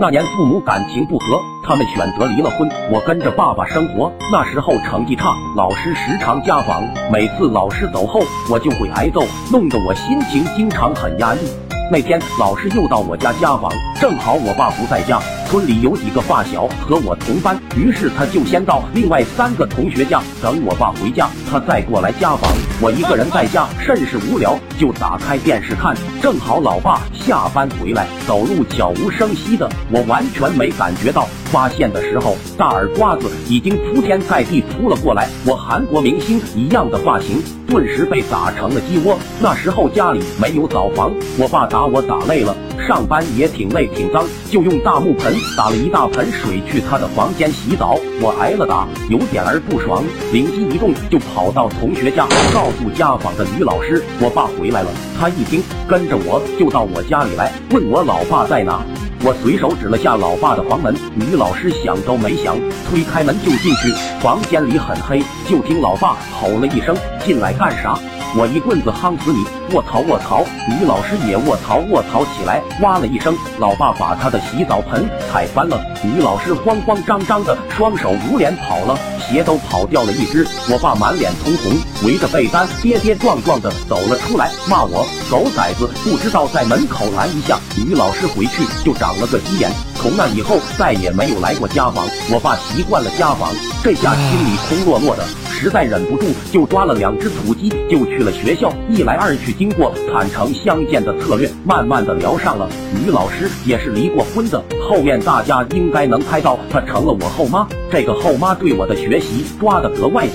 那年父母感情不和，他们选择离了婚。我跟着爸爸生活，那时候成绩差，老师时常家访。每次老师走后，我就会挨揍，弄得我心情经常很压抑。那天老师又到我家家访，正好我爸不在家。村里有几个发小和我同班，于是他就先到另外三个同学家等我爸回家，他再过来家访。我一个人在家甚是无聊，就打开电视看。正好老爸下班回来，走路悄无声息的，我完全没感觉到。发现的时候，大耳瓜子已经铺天盖地扑了过来，我韩国明星一样的发型，顿时被打成了鸡窝。那时候家里没有澡房，我爸打我打累了。上班也挺累挺脏，就用大木盆打了一大盆水去他的房间洗澡。我挨了打，有点儿不爽，灵机一动就跑到同学家告诉家访的女老师，我爸回来了。他一听，跟着我就到我家里来，问我老爸在哪。我随手指了下老爸的房门，女老师想都没想，推开门就进去。房间里很黑，就听老爸吼了一声：“进来干啥？”我一棍子夯死你！卧槽卧槽！女老师也卧槽卧槽起来，哇了一声，老爸把他的洗澡盆踩翻了。女老师慌慌张张的，双手捂脸跑了，鞋都跑掉了一只。我爸满脸通红，围着被单跌跌撞撞的走了出来，骂我狗崽子，不知道在门口拦一下。女老师回去就长了个鸡眼，从那以后再也没有来过家访。我爸习惯了家访，这下心里空落落的。实在忍不住，就抓了两只土鸡，就去了学校。一来二去，经过坦诚相见的策略，慢慢的聊上了。女老师也是离过婚的，后面大家应该能猜到，她成了我后妈。这个后妈对我的学习抓得格外紧。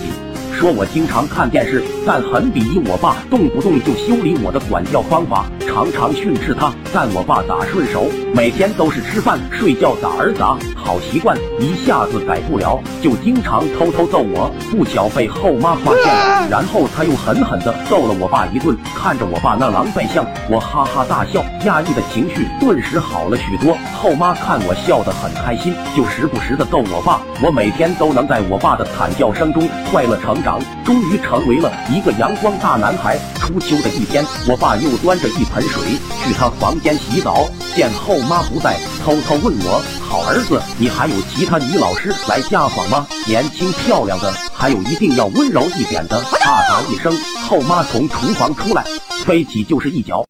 说我经常看电视，但很鄙夷我爸动不动就修理我的管教方法，常常训斥他。但我爸打顺手，每天都是吃饭睡觉打儿子，好习惯一下子改不了，就经常偷偷揍我。不巧被后妈发现了，然后他又狠狠地揍了我爸一顿。看着我爸那狼狈相，我哈哈大笑，压抑的情绪顿时好了许多。后妈看我笑得很开心，就时不时的揍我爸。我每天都能在我爸的惨叫声中快乐成长。终于成为了一个阳光大男孩。初秋的一天，我爸又端着一盆盆水去他房间洗澡，见后妈不在，偷偷问我：“好儿子，你还有其他女老师来家访吗？年轻漂亮的，还有一定要温柔一点的。”啊！一声，后妈从厨房出来，飞起就是一脚。